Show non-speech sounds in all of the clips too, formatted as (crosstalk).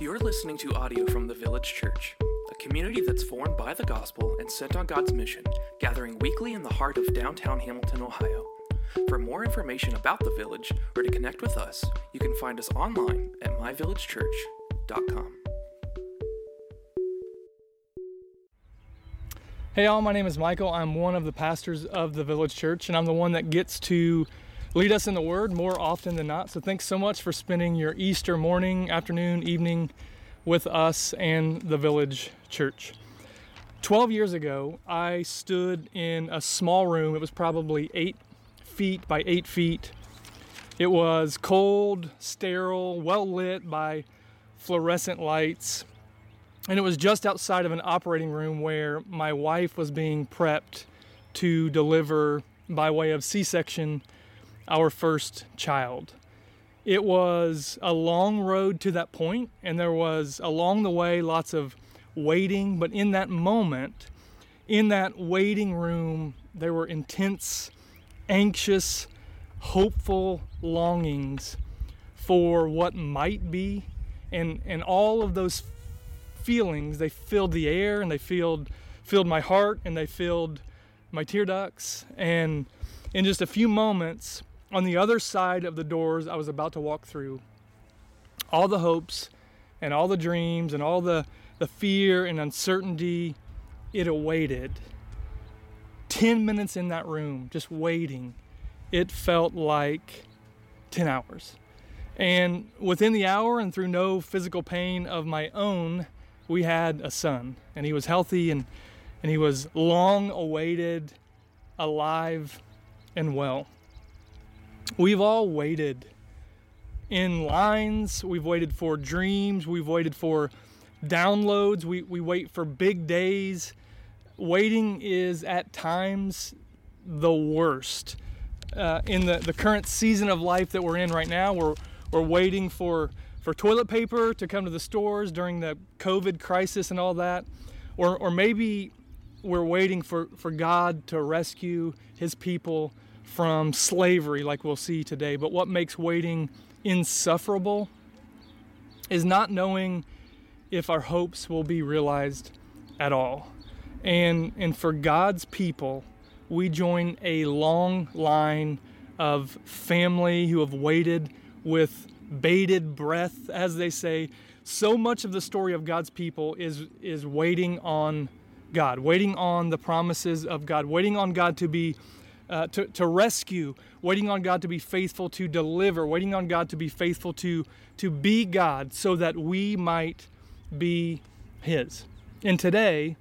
You're listening to audio from the Village Church, a community that's formed by the gospel and sent on God's mission, gathering weekly in the heart of downtown Hamilton, Ohio. For more information about the village or to connect with us, you can find us online at myvillagechurch.com. Hey, all, my name is Michael. I'm one of the pastors of the Village Church, and I'm the one that gets to lead us in the Word more often than not. So, thanks so much for spending your Easter morning, afternoon, evening with us and the Village Church. 12 years ago, I stood in a small room. It was probably eight feet by eight feet. It was cold, sterile, well lit by fluorescent lights. And it was just outside of an operating room where my wife was being prepped to deliver, by way of C section, our first child. It was a long road to that point, and there was along the way lots of waiting. But in that moment, in that waiting room, there were intense, anxious, hopeful longings for what might be. And, and all of those feelings, they filled the air and they filled, filled my heart and they filled my tear ducts. And in just a few moments, on the other side of the doors I was about to walk through, all the hopes and all the dreams and all the, the fear and uncertainty, it awaited. 10 minutes in that room, just waiting, it felt like 10 hours. And within the hour and through no physical pain of my own, we had a son, and he was healthy and, and he was long awaited, alive, and well. We've all waited in lines, we've waited for dreams, we've waited for downloads, we, we wait for big days. Waiting is at times the worst. Uh, in the, the current season of life that we're in right now, we're, we're waiting for for toilet paper to come to the stores during the COVID crisis and all that. Or, or maybe we're waiting for, for God to rescue his people from slavery, like we'll see today. But what makes waiting insufferable is not knowing if our hopes will be realized at all. And, and for God's people, we join a long line of family who have waited with bated breath, as they say. So much of the story of God's people is, is waiting on God, waiting on the promises of God, waiting on God to be uh, to, to rescue, waiting on God to be faithful to deliver, waiting on God to be faithful to, to be God so that we might be His. And today,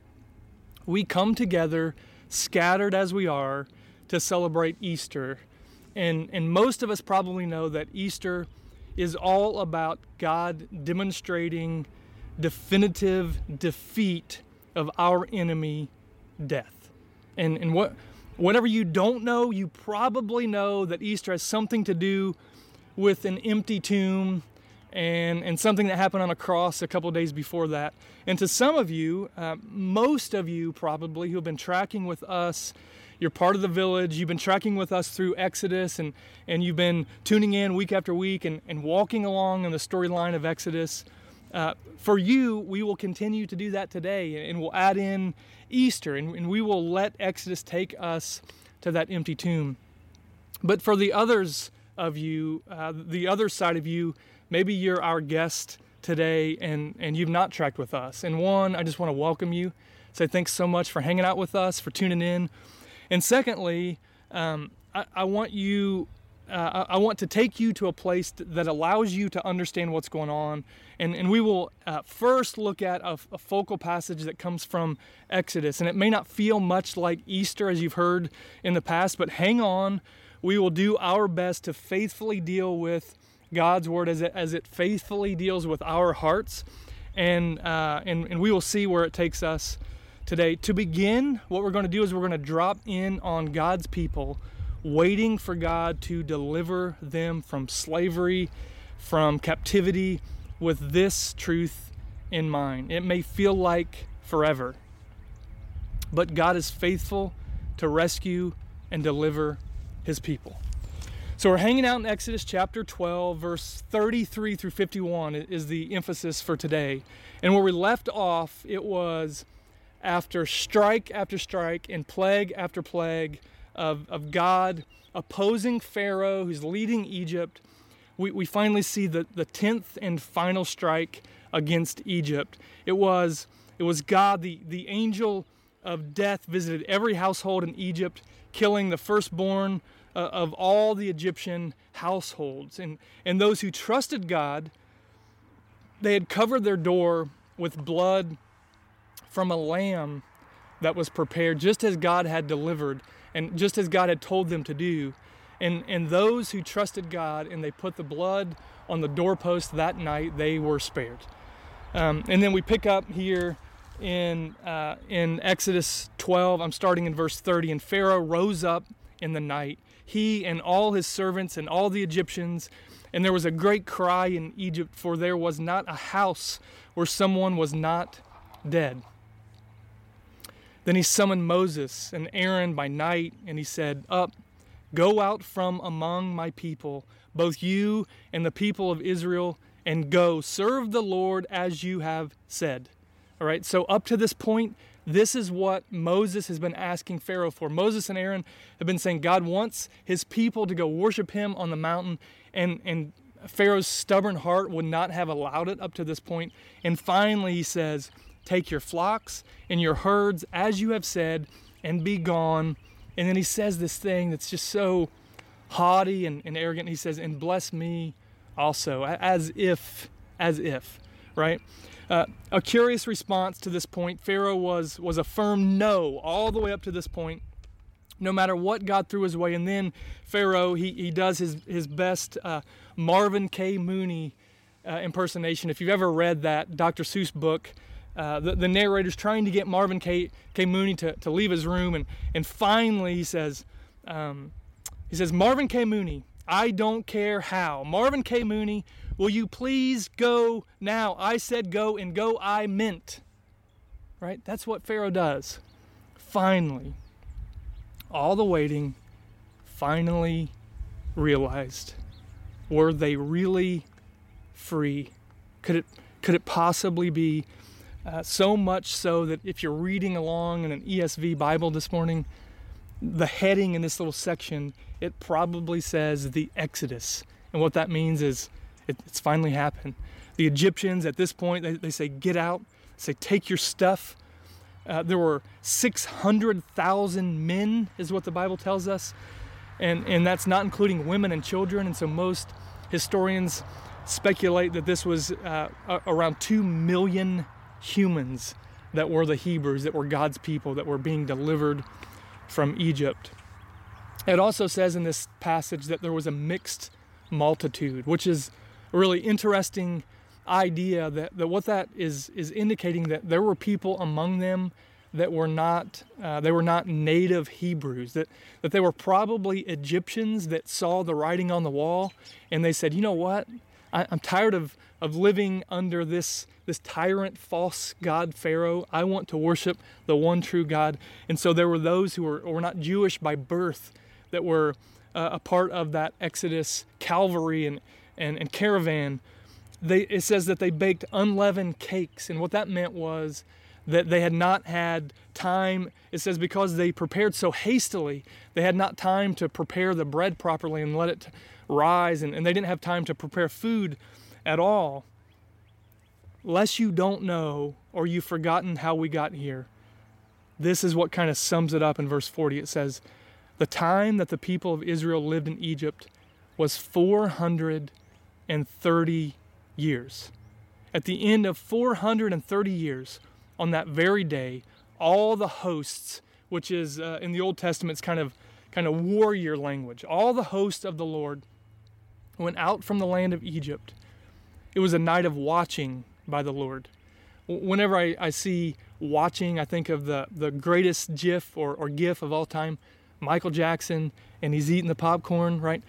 we come together, scattered as we are, to celebrate Easter. And, and most of us probably know that Easter is all about God demonstrating definitive defeat of our enemy, death. And, and what, whatever you don't know, you probably know that Easter has something to do with an empty tomb and, and something that happened on a cross a couple days before that. And to some of you, uh, most of you probably, who have been tracking with us you're part of the village. You've been tracking with us through Exodus and, and you've been tuning in week after week and, and walking along in the storyline of Exodus. Uh, for you, we will continue to do that today and we'll add in Easter and, and we will let Exodus take us to that empty tomb. But for the others of you, uh, the other side of you, maybe you're our guest today and, and you've not tracked with us. And one, I just want to welcome you. Say thanks so much for hanging out with us, for tuning in. And secondly, um, I, I, want you. Uh, I want to take you to a place that allows you to understand what's going on. And, and we will uh, first look at a, a, focal passage that comes from Exodus. And it may not feel much like Easter as you've heard in the past, but hang on. We will do our best to faithfully deal with God's word as it, as it faithfully deals with our hearts. And, uh, and, and we will see where it takes us today. To begin, what we're going to do is we're going to drop in on God's people, waiting for God to deliver them from slavery, from captivity, with this truth in mind. It may feel like forever, but God is faithful to rescue and deliver his people. So we're hanging out in Exodus chapter 12, verse 33 through 51 is the emphasis for today. And where we left off, it was after strike after strike and plague after plague of, of God opposing Pharaoh who's leading Egypt. We, we finally see the, the 10th and final strike against Egypt. It was, it was God, the, the angel of death, visited every household in Egypt, killing the firstborn uh, of all the Egyptian households. And, and those who trusted God, they had covered their door with blood from a lamb that was prepared just as God had delivered and just as God had told them to do. And, and those who trusted God and they put the blood on the doorpost that night, they were spared. Um, and then we pick up here in, uh, in Exodus 12. I'm starting in verse 30. And Pharaoh rose up in the night he and all his servants and all the Egyptians. And there was a great cry in Egypt, for there was not a house where someone was not dead. Then he summoned Moses and Aaron by night, and he said, Up, go out from among my people, both you and the people of Israel, and go serve the Lord as you have said. All right, so up to this point, this is what Moses has been asking Pharaoh for. Moses and Aaron have been saying God wants his people to go worship him on the mountain, and, and Pharaoh's stubborn heart would not have allowed it up to this point. And finally, he says, Take your flocks and your herds as you have said, and be gone. And then he says this thing that's just so haughty and, and arrogant. He says, And bless me also, as if, as if, right? Uh, a curious response to this point. Pharaoh was, was a firm no all the way up to this point, no matter what God threw his way. And then Pharaoh, he, he does his, his best uh, Marvin K. Mooney uh, impersonation. If you've ever read that Dr. Seuss book, uh, the, the narrator's trying to get Marvin K. K. Mooney to, to leave his room, and, and finally he says, um, he says, Marvin K. Mooney, I don't care how. Marvin K. Mooney, will you please go now? I said go, and go I meant. Right? That's what Pharaoh does. Finally, all the waiting finally realized were they really free? Could it, could it possibly be uh, so much so that if you're reading along in an ESV Bible this morning, the heading in this little section, it probably says the Exodus. And what that means is it, it's finally happened. The Egyptians at this point, they, they say, get out, say, take your stuff. Uh, there were 600,000 men, is what the Bible tells us. And, and that's not including women and children. And so most historians speculate that this was uh, around 2 million humans that were the Hebrews, that were God's people, that were being delivered from Egypt. It also says in this passage that there was a mixed multitude, which is a really interesting idea that, that what that is is indicating that there were people among them that were not uh, they were not native Hebrews that that they were probably Egyptians that saw the writing on the wall and they said you know what I, I'm tired of of living under this this tyrant false god Pharaoh. I want to worship the one true God. And so there were those who were, were not Jewish by birth that were uh, a part of that Exodus Calvary and, and, and caravan. They, it says that they baked unleavened cakes. And what that meant was that they had not had time. It says because they prepared so hastily, they had not time to prepare the bread properly and let it rise. And, and they didn't have time to prepare food at all lest you don't know or you've forgotten how we got here, this is what kind of sums it up in verse 40. It says, The time that the people of Israel lived in Egypt was 430 years. At the end of 430 years, on that very day, all the hosts, which is uh, in the Old Testament, it's kind of kind of warrior language, all the hosts of the Lord went out from the land of Egypt. It was a night of watching by the Lord. Whenever I, I see watching, I think of the, the greatest GIF or, or GIF of all time, Michael Jackson, and he's eating the popcorn, right?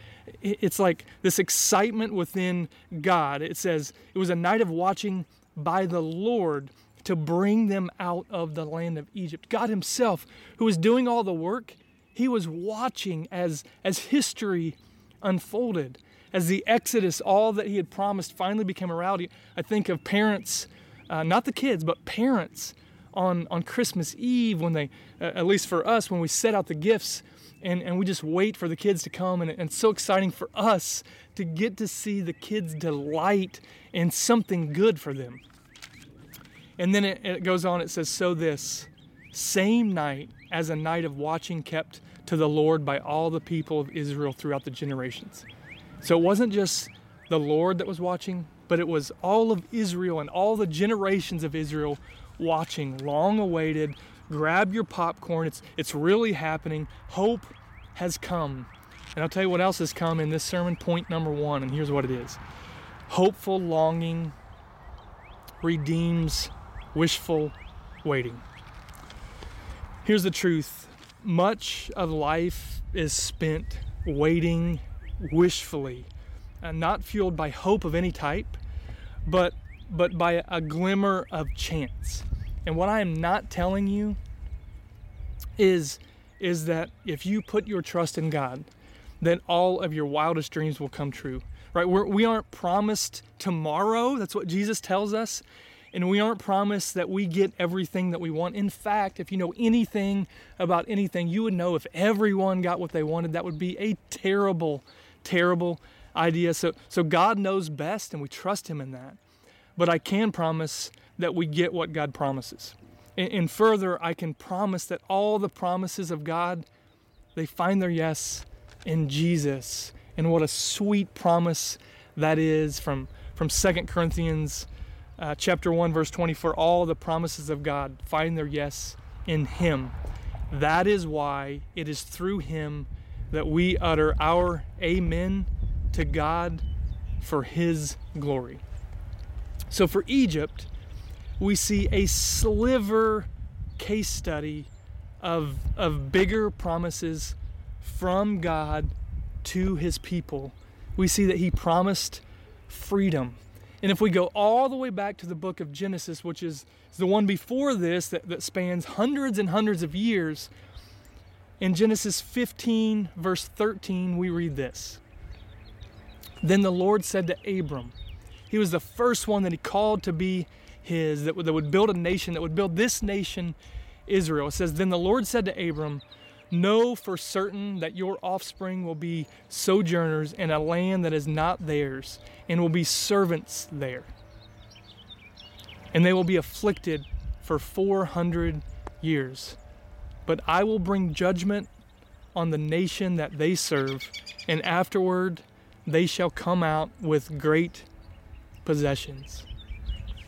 It's like this excitement within God. It says, It was a night of watching by the Lord to bring them out of the land of Egypt. God Himself, who was doing all the work, He was watching as, as history unfolded. As the Exodus, all that he had promised finally became a reality, I think of parents, uh, not the kids, but parents on, on Christmas Eve when they, uh, at least for us, when we set out the gifts and, and we just wait for the kids to come. And, and it's so exciting for us to get to see the kids delight in something good for them. And then it, it goes on, it says, So this same night as a night of watching kept to the Lord by all the people of Israel throughout the generations. So it wasn't just the Lord that was watching, but it was all of Israel and all the generations of Israel watching, long awaited. Grab your popcorn. It's, it's really happening. Hope has come. And I'll tell you what else has come in this sermon, point number one, and here's what it is hopeful longing redeems wishful waiting. Here's the truth much of life is spent waiting wishfully, and not fueled by hope of any type, but, but by a glimmer of chance. And what I am not telling you is, is that if you put your trust in God, then all of your wildest dreams will come true. Right? We're, we aren't promised tomorrow. That's what Jesus tells us. And we aren't promised that we get everything that we want. In fact, if you know anything about anything, you would know if everyone got what they wanted, that would be a terrible, terrible idea. So, so God knows best, and we trust Him in that. But I can promise that we get what God promises. And, and further, I can promise that all the promises of God, they find their yes in Jesus. And what a sweet promise that is from, from 2 Corinthians uh, chapter 1, verse 24, all the promises of God find their yes in Him. That is why it is through Him that we utter our amen to God for His glory. So for Egypt, we see a sliver case study of, of bigger promises from God to His people. We see that He promised freedom and if we go all the way back to the book of Genesis, which is the one before this that, that spans hundreds and hundreds of years, in Genesis 15, verse 13, we read this Then the Lord said to Abram, He was the first one that He called to be His, that would, that would build a nation, that would build this nation, Israel. It says, Then the Lord said to Abram, Know for certain that your offspring will be sojourners in a land that is not theirs, and will be servants there. And they will be afflicted for 400 years. But I will bring judgment on the nation that they serve, and afterward they shall come out with great possessions.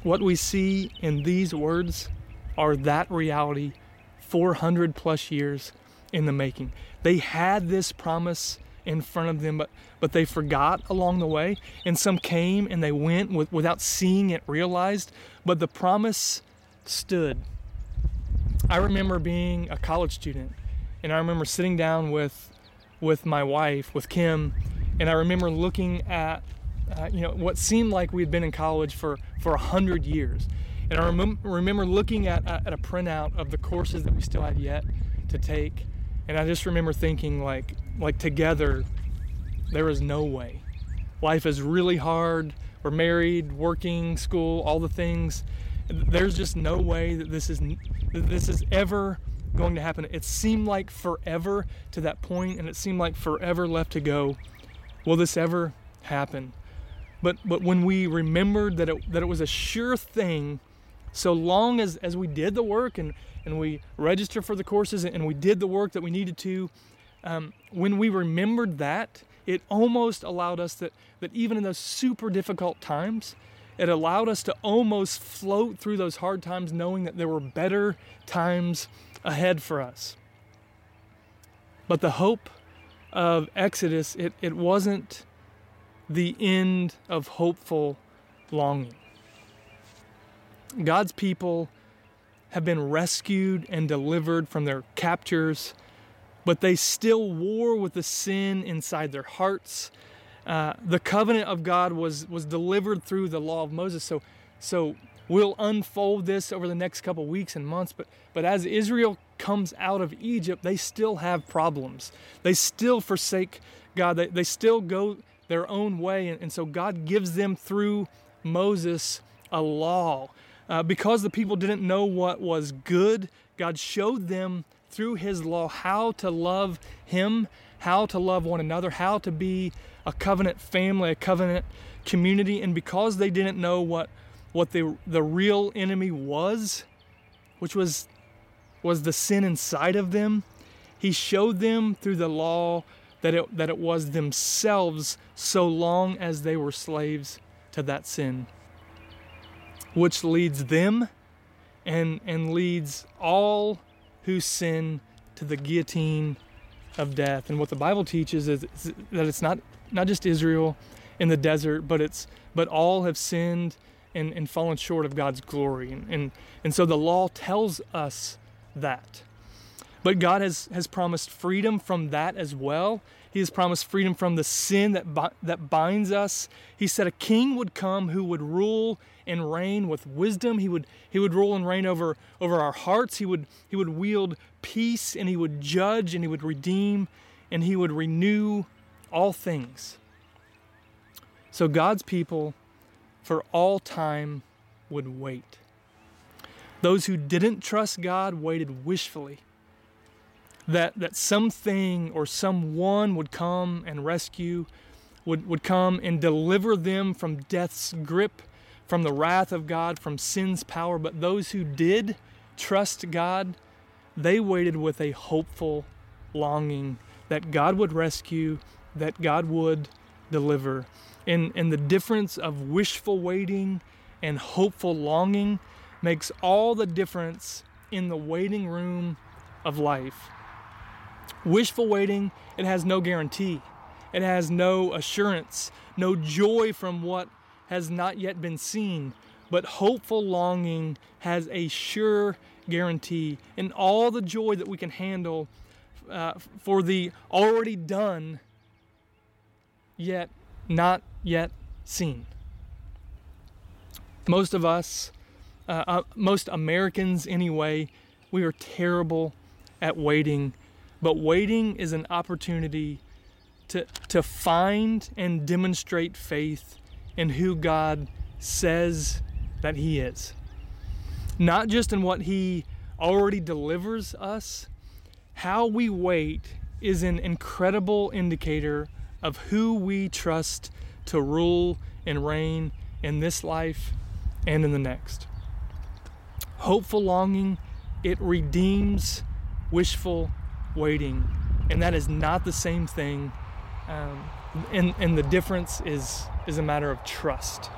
What we see in these words are that reality 400 plus years in the making. They had this promise in front of them, but, but they forgot along the way. And some came and they went with, without seeing it realized, but the promise stood. I remember being a college student, and I remember sitting down with, with my wife, with Kim, and I remember looking at uh, you know what seemed like we had been in college for for a hundred years, and I rem- remember looking at, at a printout of the courses that we still had yet to take, and I just remember thinking like like together there is no way. Life is really hard. We're married, working, school, all the things. There's just no way that this is that this is ever going to happen. It seemed like forever to that point and it seemed like forever left to go. Will this ever happen? But but when we remembered that it that it was a sure thing so long as, as we did the work and, and we registered for the courses and we did the work that we needed to, um, when we remembered that, it almost allowed us that, that even in those super difficult times, it allowed us to almost float through those hard times knowing that there were better times ahead for us. But the hope of Exodus, it, it wasn't the end of hopeful longing. God's people have been rescued and delivered from their captors, but they still war with the sin inside their hearts. Uh, the covenant of God was was delivered through the law of Moses. So, so we'll unfold this over the next couple weeks and months. But but as Israel comes out of Egypt, they still have problems. They still forsake God. They, they still go their own way. And, and so God gives them through Moses a law. Uh, because the people didn't know what was good, God showed them through His law how to love Him, how to love one another, how to be a covenant family, a covenant community. And because they didn't know what, what the, the real enemy was, which was, was the sin inside of them, He showed them through the law that it, that it was themselves so long as they were slaves to that sin, which leads them and, and leads all who sin to the guillotine of death. And what the Bible teaches is, that it's not, not just Israel in the desert, but it's but all have sinned and, and fallen short of God's glory. And, and, and so the law tells us that. But God has, has promised freedom from that as well. He has promised freedom from the sin that, bi- that binds us. He said a king would come who would rule and reign with wisdom. He would, he would rule and reign over, over our hearts. He would, he would wield peace and he would judge and he would redeem and he would renew all things. So God's people for all time would wait. Those who didn't trust God waited wishfully that, that something or someone would come and rescue, would, would come and deliver them from death's grip, from the wrath of God, from sin's power. But those who did trust God, they waited with a hopeful longing that God would rescue, that God would deliver. And, and the difference of wishful waiting and hopeful longing makes all the difference in the waiting room of life. Wishful waiting, it has no guarantee. It has no assurance, no joy from what has not yet been seen. But hopeful longing has a sure guarantee and all the joy that we can handle uh, for the already done, yet not yet seen. Most of us, uh, uh, most Americans anyway, we are terrible at waiting but waiting is an opportunity to, to find and demonstrate faith in who God says that He is. Not just in what He already delivers us, how we wait is an incredible indicator of who we trust to rule and reign in this life and in the next. Hopeful longing, it redeems wishful waiting, and that is not the same thing. Um, and, and the difference is, is a matter of trust.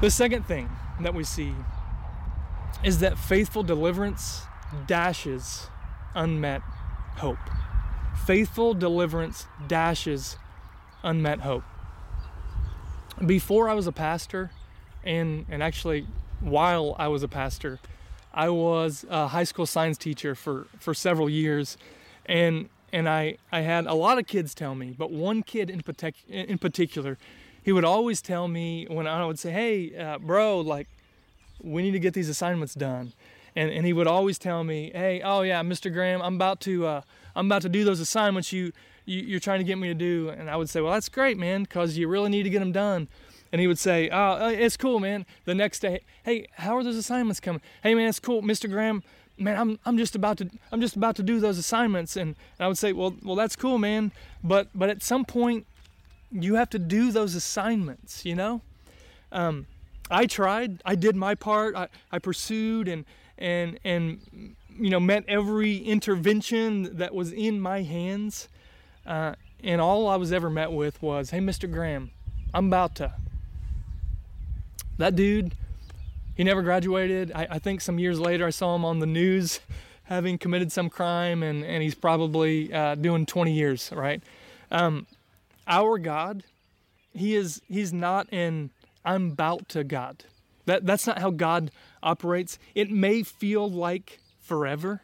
The second thing that we see is that faithful deliverance dashes unmet hope. Faithful deliverance dashes unmet hope. Before I was a pastor, and, and actually while I was a pastor, I was a high school science teacher for, for several years, and and I, I had a lot of kids tell me, but one kid in, partic- in particular, he would always tell me when I would say, "Hey, uh, bro, like, we need to get these assignments done," and and he would always tell me, "Hey, oh yeah, Mr. Graham, I'm about to uh, I'm about to do those assignments you, you you're trying to get me to do," and I would say, "Well, that's great, man, because you really need to get them done." and he would say, "Oh, uh, it's cool, man." The next day, "Hey, how are those assignments coming?" "Hey, man, it's cool, Mr. Graham. Man, I'm I'm just about to I'm just about to do those assignments." And, and I would say, "Well, well, that's cool, man. But but at some point, you have to do those assignments. You know." Um, I tried. I did my part. I, I pursued and and and you know met every intervention that was in my hands. Uh, and all I was ever met with was, "Hey, Mr. Graham, I'm about to that dude, he never graduated. I, I, think some years later I saw him on the news (laughs) having committed some crime, and, and he's probably uh, doing 20 years, right? Um, our God, he is he's not an I'm about to God. That, that's not how God operates. It may feel like forever,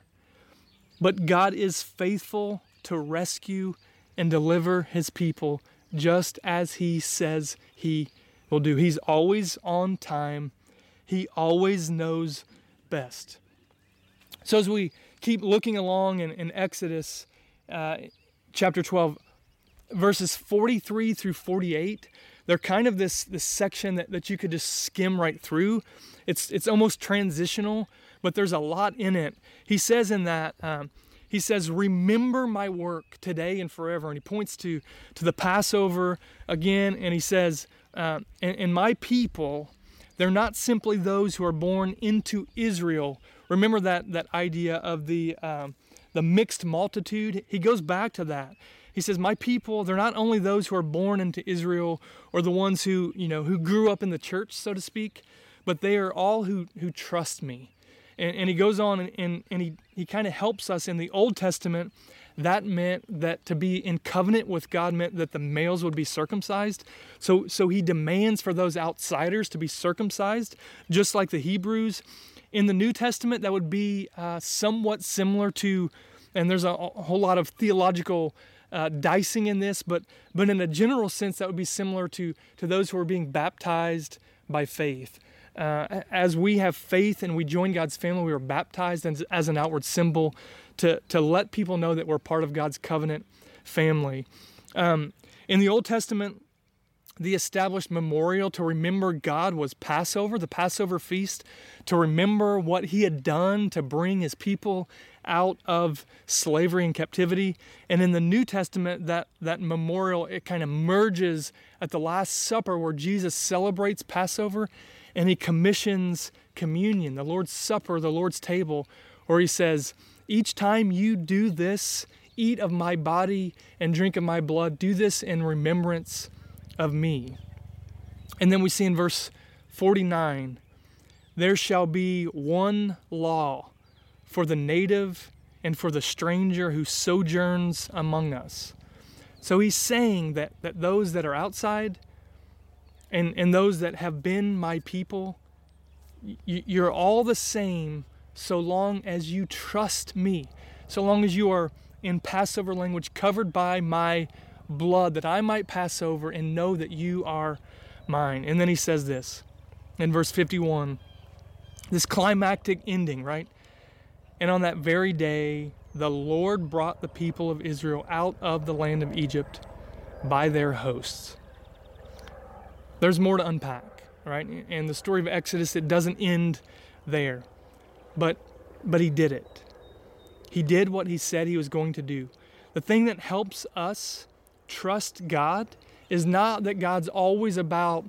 but God is faithful to rescue and deliver his people just as he says he will do. He's always on time, He always knows best. So, as we keep looking along in, in Exodus uh, chapter 12, verses 43 through 48, they're kind of this, this section that, that you could just skim right through. It's, it's almost transitional, but there's a lot in it. He says in that, um, he says, Remember my work today and forever. And he points to, to the Passover again, and he says, uh, and, and my people, they're not simply those who are born into Israel. Remember that, that idea of the, um, the mixed multitude? He goes back to that. He says, My people, they're not only those who are born into Israel or the ones who, you know, who grew up in the church, so to speak, but they are all who, who trust me. And, and he goes on and, and, and he, he kind of helps us in the Old Testament. That meant that to be in covenant with God meant that the males would be circumcised. So, so he demands for those outsiders to be circumcised, just like the Hebrews. In the New Testament, that would be uh, somewhat similar to, and there's a, a whole lot of theological uh, dicing in this, but but in a general sense, that would be similar to to those who are being baptized by faith. Uh, as we have faith and we join God's family, we are baptized as, as an outward symbol to to let people know that we're part of God's covenant family. Um, in the Old Testament, the established memorial to remember God was Passover, the Passover feast, to remember what He had done to bring His people out of slavery and captivity. And in the New Testament, that, that memorial, it kind of merges at the Last Supper where Jesus celebrates Passover and He commissions communion, the Lord's Supper, the Lord's table, where He says, Each time you do this, eat of my body and drink of my blood, do this in remembrance of me. And then we see in verse 49 there shall be one law for the native and for the stranger who sojourns among us. So he's saying that, that those that are outside and, and those that have been my people, you're all the same so long as you trust me, so long as you are in Passover language covered by my blood that I might pass over and know that you are mine. And then he says this in verse 51 this climactic ending, right? And on that very day, the Lord brought the people of Israel out of the land of Egypt by their hosts. There's more to unpack, right? And the story of Exodus, it doesn't end there. But but he did it. He did what he said he was going to do. The thing that helps us trust God is not that God's always about,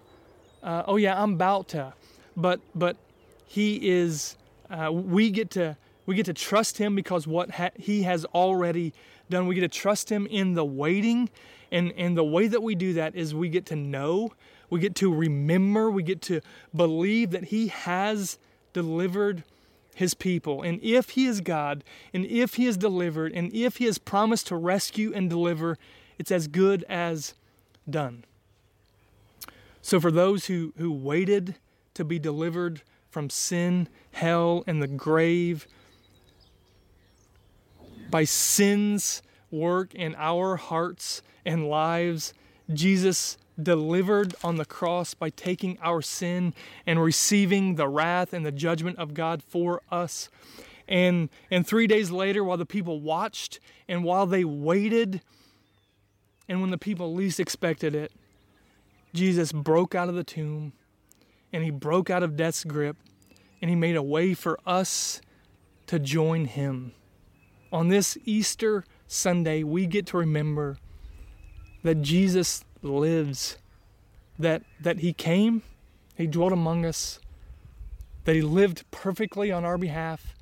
uh, oh yeah, I'm about to, but but He is. Uh, we get to we get to trust Him because what ha- He has already done. We get to trust Him in the waiting, and and the way that we do that is we get to know, we get to remember, we get to believe that He has delivered his people. And if he is God, and if he has delivered, and if he has promised to rescue and deliver, it's as good as done. So, for those who, who waited to be delivered from sin, hell, and the grave, by sin's work in our hearts and lives, Jesus delivered on the cross by taking our sin and receiving the wrath and the judgment of God for us. And, and three days later, while the people watched and while they waited, and when the people least expected it, Jesus broke out of the tomb and he broke out of death's grip and he made a way for us to join him. On this Easter Sunday, we get to remember that Jesus lives, that, that he came, he dwelt among us, that he lived perfectly on our behalf,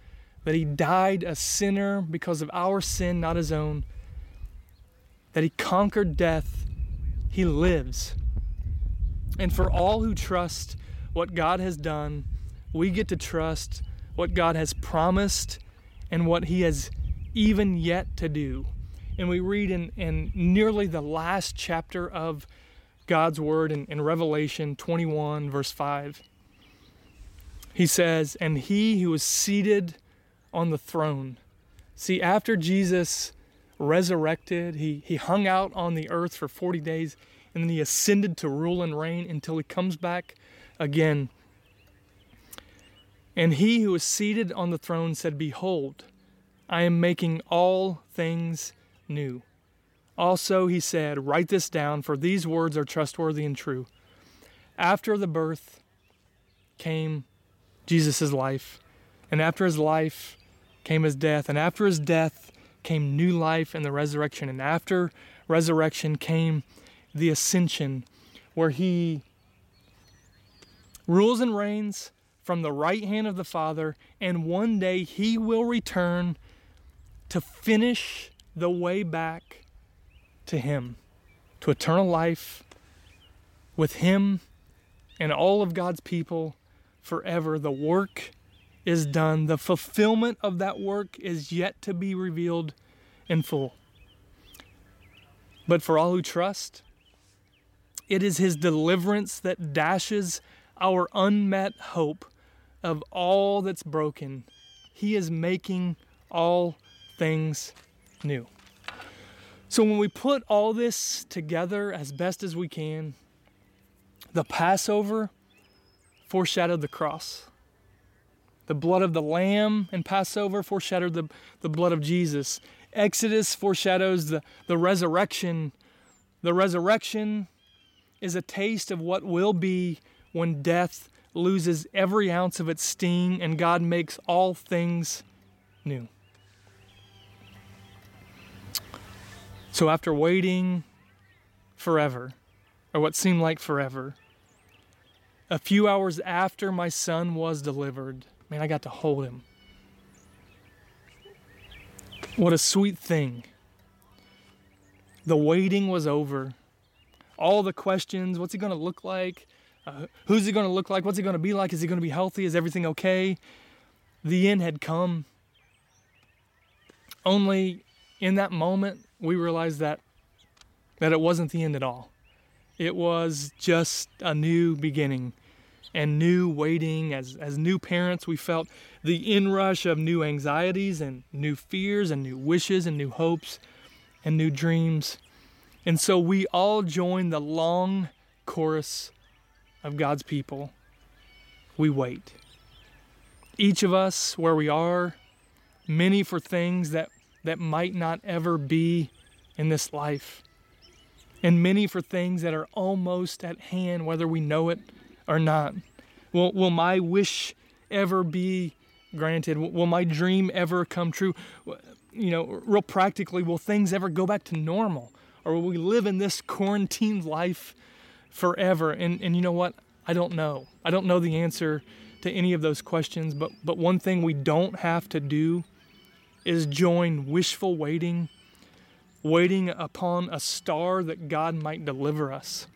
that he died a sinner because of our sin, not his own that he conquered death, he lives. And for all who trust what God has done, we get to trust what God has promised and what he has even yet to do. And we read in, in nearly the last chapter of God's word in, in Revelation 21, verse 5. He says, And he who was seated on the throne. See, after Jesus resurrected. He, he hung out on the earth for 40 days and then he ascended to rule and reign until he comes back again. And he who was seated on the throne said, Behold, I am making all things new. Also, he said, Write this down, for these words are trustworthy and true. After the birth came Jesus' life, and after his life came his death, and after his death came new life and the resurrection, and after resurrection came the ascension, where he rules and reigns from the right hand of the Father, and one day he will return to finish the way back to him, to eternal life with him and all of God's people forever. The work is done. The fulfillment of that work is yet to be revealed in full. But for all who trust, it is his deliverance that dashes our unmet hope of all that's broken. He is making all things new. So when we put all this together as best as we can, the Passover foreshadowed the cross. The blood of the lamb in Passover foreshadowed the, the blood of Jesus. Exodus foreshadows the, the resurrection. The resurrection is a taste of what will be when death loses every ounce of its sting and God makes all things new. So after waiting forever, or what seemed like forever, a few hours after my son was delivered, man, I got to hold him. What a sweet thing. The waiting was over. All the questions what's he going to look like? Uh, who's he going to look like? What's he going to be like? Is he going to be healthy? Is everything okay? The end had come. Only in that moment, we realized that that it wasn't the end at all. It was just a new beginning and new waiting. As, as new parents, we felt the inrush of new anxieties and new fears and new wishes and new hopes and new dreams. And so we all joined the long chorus of God's people. We wait. Each of us, where we are, many for things that that might not ever be in this life, and many for things that are almost at hand, whether we know it or not. Will, will my wish ever be granted? Will my dream ever come true? You know, real practically, will things ever go back to normal? Or will we live in this quarantined life forever? And, and you know what? I don't know. I don't know the answer to any of those questions, but, but one thing we don't have to do is join wishful waiting, waiting upon a star that God might deliver us.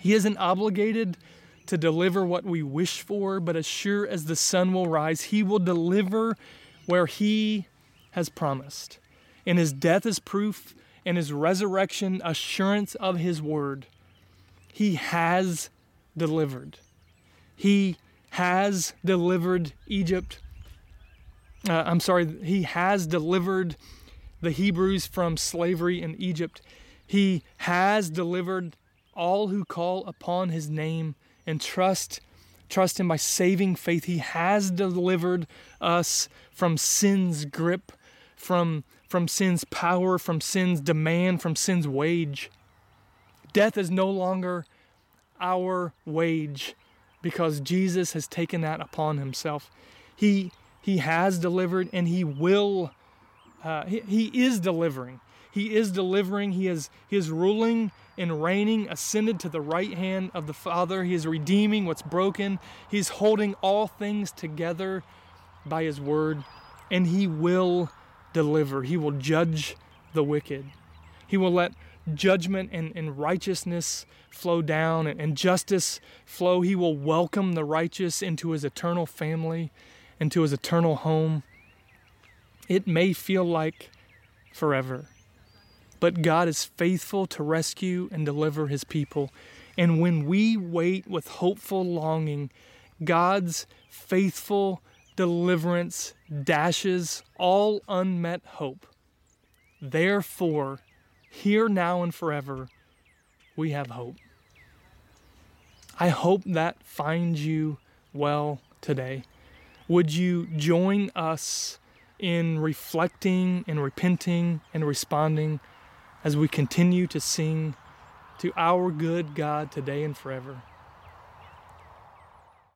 He isn't obligated to deliver what we wish for, but as sure as the sun will rise, He will deliver where He has promised. And His death is proof, and His resurrection assurance of His word. He has delivered. He has delivered Egypt uh, I'm sorry, he has delivered the Hebrews from slavery in Egypt. He has delivered all who call upon his name and trust trust him by saving faith. He has delivered us from sin's grip, from from sin's power, from sin's demand, from sin's wage. Death is no longer our wage because Jesus has taken that upon himself. He he has delivered and He will. Uh, he, he is delivering. He is delivering. He is, he is ruling and reigning, ascended to the right hand of the Father. He is redeeming what's broken. He's holding all things together by His word, and He will deliver. He will judge the wicked. He will let judgment and, and righteousness flow down and, and justice flow. He will welcome the righteous into His eternal family into his eternal home, it may feel like forever. But God is faithful to rescue and deliver his people. And when we wait with hopeful longing, God's faithful deliverance dashes all unmet hope. Therefore, here, now, and forever, we have hope. I hope that finds you well today. Would you join us in reflecting and repenting and responding as we continue to sing to our good God today and forever.